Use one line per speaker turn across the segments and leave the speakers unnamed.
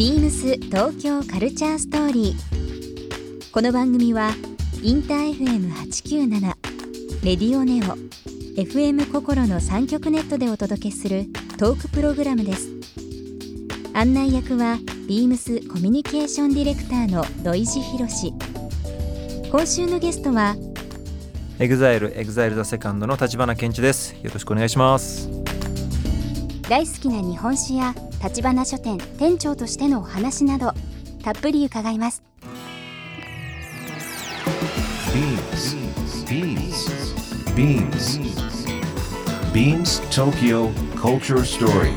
ビームス東京カルチャーストーリー。この番組はインター FM897 レディオネオ FM 心の三極ネットでお届けするトークプログラムです。案内役はビームスコミュニケーションディレクターの土井地博。今週のゲストは
EXILE EXILE THE SECOND の橘ケンチですよろしくお願いします
大好きな日本酒や立花書店店長としてのお話などたっぷり伺います
Beams. Beams. Beams Tokyo Culture Story.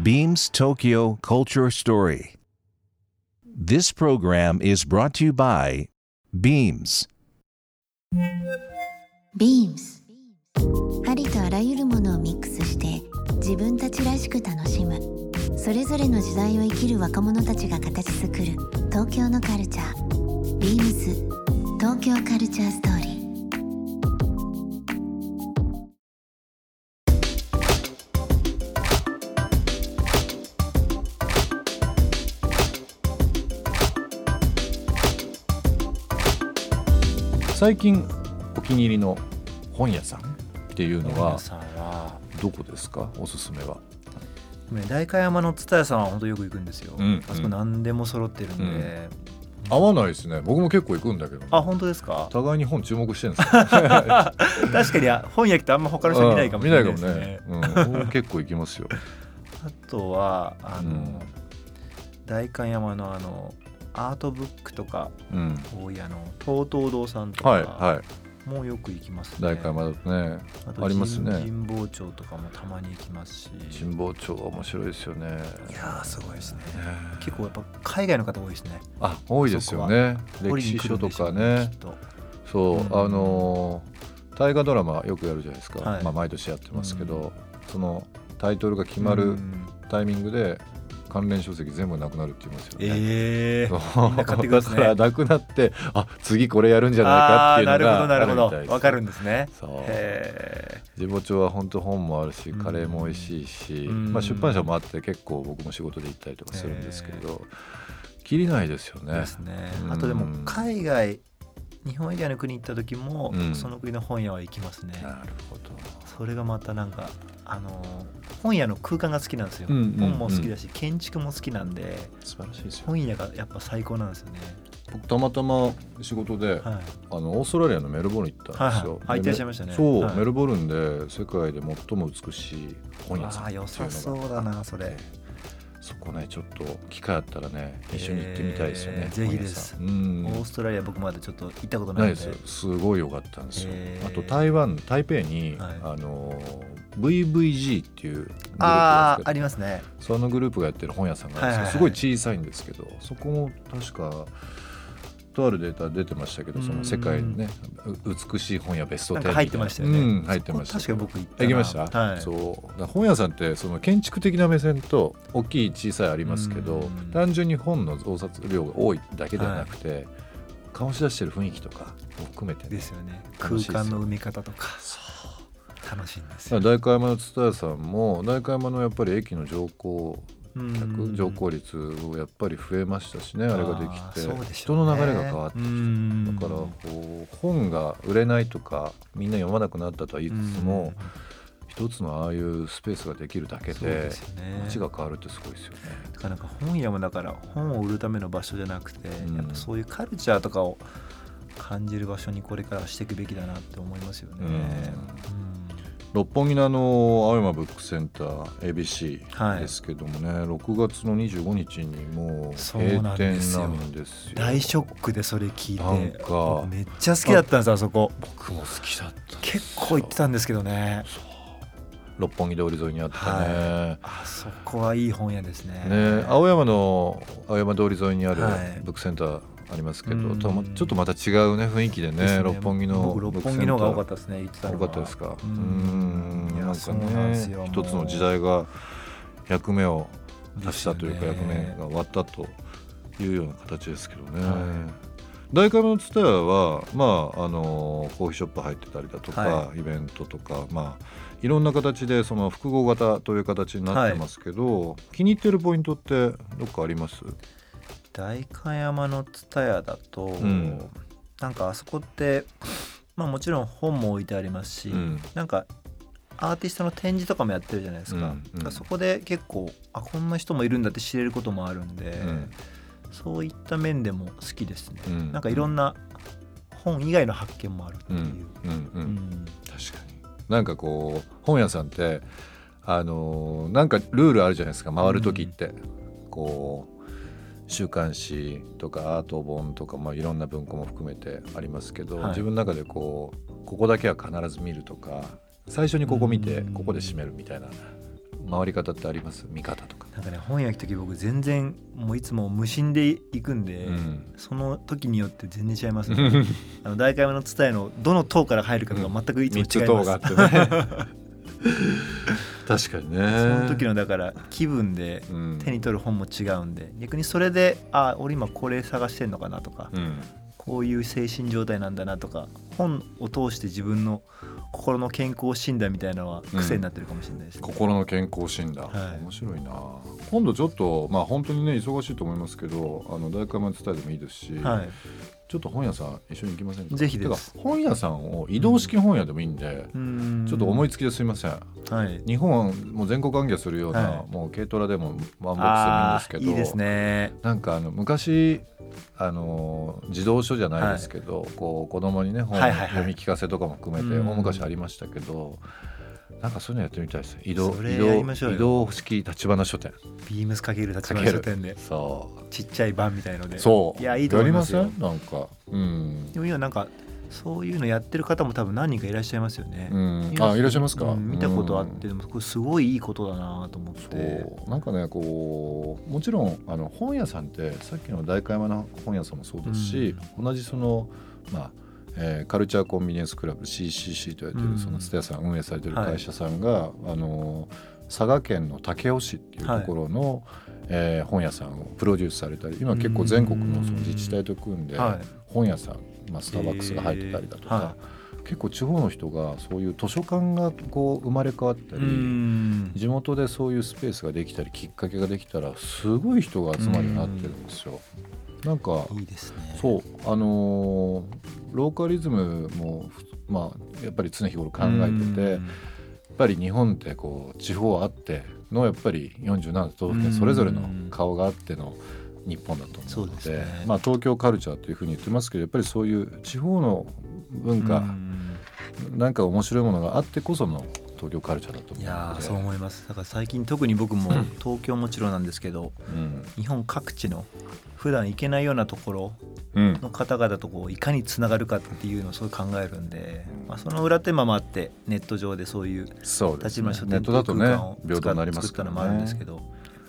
Beams Tokyo Culture Story. This program is brought to you by Beams.
Beams ありとあらゆるものをミックスして自分たちらしく楽しむ。それぞれの時代を生きる若者たちが形作る。東京のカルチャー。Beams 東京カルチャーストーリー。
最近お気に入りの本屋さん。っていうのはどこですか？おすすめは。
ね代官山の蔦屋さんは本当よく行くんですよ、
うん
あそこ何でも揃ってるんで、
合わないですね。僕も結構行くんだけど。
あ本当ですか？
互いに本注目してるんですよ。
確かに本屋行くとあんま他の人見ないかもしれないですね。
うん見ないかもね、うん、僕も結構行きますよ。
あとはあの、
うん。
代官山のあのアートブックとか
うん。
大家の東東堂さんとか。
はいはい
もうよく行きますね、
大会まだとね
あ
りますね。
神神保町とかもたまに行きますし。
神保町は面白いですよね。
いやーすごいですね。
ね。
結構やっぱ海外の方多いですね。
あ多いですよね。歴史書とかね。そう、
うん。
あのー大河ドラマよくやるじゃないですか、
はい。
まあ、毎年やってますけど、
うん。
そのタイトルが決まる
うん。
タイミングで関連書籍全部なくなるって言いますよね。
ええ
そう。
みんな買ってくるんですね。
だからなくなってあ次これやるんじゃないかっていうの
あーなるほど
が
なるほど。わかるんですね。
そう。
へ
神保町は本当本もあるし
うん
カレーも美味しいし、
うん。
まあ、出版社もあって結構僕も仕事で行ったりとかするんですけど切りないですよね。
ね。
うん。
あとでも海外日本以外の国行った時も、
うん。
その国の本屋は行きますね。
なるほど。
それがまたなんかあの本屋の空間が好きなんですよ、
うんうんうん。
本も好きだし建築も好きなんで
素晴らしいですよ。
本屋がやっぱ最高なんですよね。
僕たまたま仕事で、
はい。
あのオーストラリアのメルボルン行ったんですよ。
はいはい。てらっしゃいましたね。
そう、
はい。
メルボルンで世界で最も美しい本屋さん
ああ良さそうだなそれ
そこねちょっと機会あったらね一緒に行ってみたいですよね。
えーぜひです。オーストラリア僕まだちょっと行ったことな
ない
で
です。すごい良かったんですよ。あと台湾台北に、
はい。
あの VVG っていうグループ
あああ
があ
りますね。
そのグループがやってる本屋さんがあるんですよ、
はいはいはい。
すごい小さいんですけどそこも確かとあるデータ出てましたけどその世界のねう美しい本屋ベスト10
なんか入ってましたよね。
うん、入ってました。
確か僕行
きました、
はい。
そう。本屋さんってその建築的な目線と大きい小さいありますけど
うん。
単純に本の増刷量が多いだけではなくて、醸し出してる雰囲気とかも含めてね、
ですよね。空間の埋め方とか。楽しいんですよ
代官山の蔦屋さんも代官山のやっぱり駅の乗降乗降率をやっぱり増えましたしねあれができて、人の流れが変わってきて
うん。
だからこう本が売れないとかみんな読まなくなったとは言いつつも一つのああいうスペースができるだけで街が変わるってすごいですよね。
だからなんか本屋もだから本を売るための場所じゃなくて、
うん。
やっぱそういうカルチャーとかを感じる場所にこれからはしていくべきだなって思いますよね。
六本木のあの青山ブックセンター ABC
はい。
ですけどもね、6月の25日にもう閉店なんですよ。
大ショックでそれ聞いて。
なんか
僕めっちゃ好きだったんですあそこ。
僕も好きだった
結構行ってたんですけどね。
六本木通り沿いにあったね。
あそこはいい本屋ですね。
ね、青山の青山通り沿いにある
はい。
ブックセンターありますけど、
うん。
ちょっとまた違うね雰囲気でね
ね。
六本木の
僕六本木の方が多かったですね
多かったですか。う
うん。
なんかね一つの時代が役目を果したというか
ね
役目が終わったというような形ですけどね、
は
大会のツタヤはまああのコーヒーショップ入ってたりだとか、
は
イベントとかまあいろんな形でその複合型という形になってますけど、気に入ってるポイントってどっかあります？
代官山の蔦屋だと、
ん。
なんかあそこってまあもちろん本も置いてありますし、
うん。
なんかアーティストの展示とかもやってるじゃないですか,、
うんうん。
そこで結構あこんな人もいるんだって知れることもあるんで、
うん。
そういった面でも好きですね、
うん。
なんかいろんな本以外の発見もあるっていう、
うん。うん。う
うん。ん
確かに。なんかこう本屋さんってあのーなんかルールあるじゃないですか。回る時って、こう週刊誌とかアート本とか、まあ、いろんな文庫も含めてありますけど、
はい。
自分の中でこうここだけは必ず見るとか最初にここ見て
うん。
ここで締めるみたいな回り方ってあります？見方とか。
なんかね本屋行く時僕全然もういつも無心で行くんで、
うん。
その時によって全然違いますね。あの大会の伝えのどの塔から入るかとか全くいつも違い
3つ
ます、
塔があってね 確かにね。
その時のだから気分で
うん。
手に取る本も違うんで逆にそれであ俺今これ探してんのかなとか、
うん。
こういう精神状態なんだなとか本を通して自分の心の健康診断みたいなのは癖になってるかもしれないですね、
心の健康診断、
はい。
面白いな。今度ちょっとまあ本当にね忙しいと思いますけどあの大会まで伝えてもいいですし、
はい
ちょっと本屋さん一緒に行きませんか？
ぜひです。
てか本屋さんを移動式本屋でもいいんで、
うん。
ちょっと思いつきですいません。
はい。
日本もう全国関係するような、
はい。
もう軽トラでもワンボックスでもいいんですけど
いいですね。
なんかあの昔あの児童書じゃないですけど、こう子供にね本
はいはいはい。
読み聞かせとかも含めて
うん。
大昔ありましたけど、なんかそういうのやってみたいです。移動
それ
移動
やりましょうよ。
移動式立花書店。
ビームスかける立花書店で。
そう。
ちっちゃい版みたいので。
そう。
いやいいと思いますよ。
やりません？なんか。うん、
でも今なんかそういうのやってる方も多分何人かいらっしゃいますよね、
うん、
今
あいらっしゃいますか、
うん見たことあって、
うん。
でもこれすごいいいことだなと思って。
なんかねこうもちろんあの本屋さんってさっきの代官山の本屋さんもそうですし、同じそのまあえーカルチャーコンビニエンスクラブ CCC と言われてる、
うん。
その蔦屋さん運営されてる会社さんが、あの佐賀県の武雄市っていうところの、えー本屋さんをプロデュースされたり今結構全国のその自治体と組んで
はい。
本屋さん、まあ、スターバックスが入ってたりだとか、結構地方の人がそういう図書館がこう生まれ変わったり、
うん。
地元でそういうスペースができたりきっかけができたらすごい人が集まるようになってるんですよ。なんか
いいですね。
そうあのーローカリズムもまあやっぱり常日頃考えててやっぱり日本ってこう地方あってのやっぱり47都道府県それぞれの顔があっての日本だと思うので
ね。
まあ、東京カルチャーというふうに言ってますけどやっぱりそういう地方の文化、
うん。
なんか面白いものがあってこその東京カルチャーだと思
いうや
ので。
ーそう思います。だから最近特に僕も東京もちろんなんですけど
うん。
日本各地の普段行けないようなところ
うん。
の方々とこういかにつながるかっていうのをすごい考えるんで、まあ、その裏手間もあってネット上でそういう立花書店
とね
空間を
平等になります
作ったのもあるんですけど、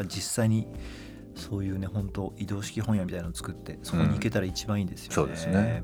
実際にそういうね本当移動式本屋みたいなのを作ってそこに行けたら一番いいですよね。
そうですね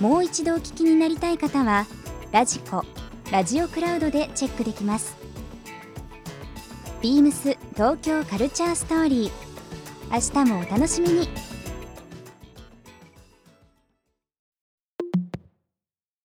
もう一度お聞きになりたい方はラジコラジオクラウドでチェックできます。ビームス東京カルチャーストーリー。明日もお楽しみに。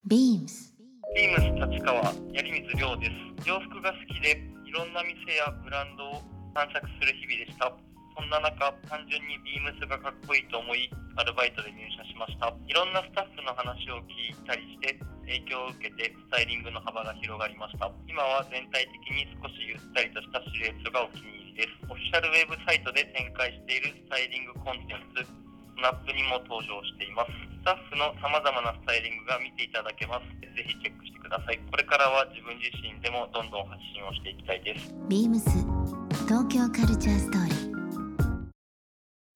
ビームス。
ビームス立川槍水亮です。洋服が好きでいろんな店やブランドを探索する日々でした。そんな中単純にビームスがかっこいいと思いアルバイトで入社しましたいろんなスタッフの話を聞いたりして影響を受けてスタイリングの幅が広がりました今は全体的に少しゆったりとしたシルエットがお気に入りですオフィシャルウェブサイトで展開しているスタイリングコンテンツスナップにも登場しています。スタッフの様々なスタイリングが見ていただけます。ぜひチェックしてください。これからは自分自身でもどんどん発信をしていきたいです。
ビームス東京カルチャーストーリー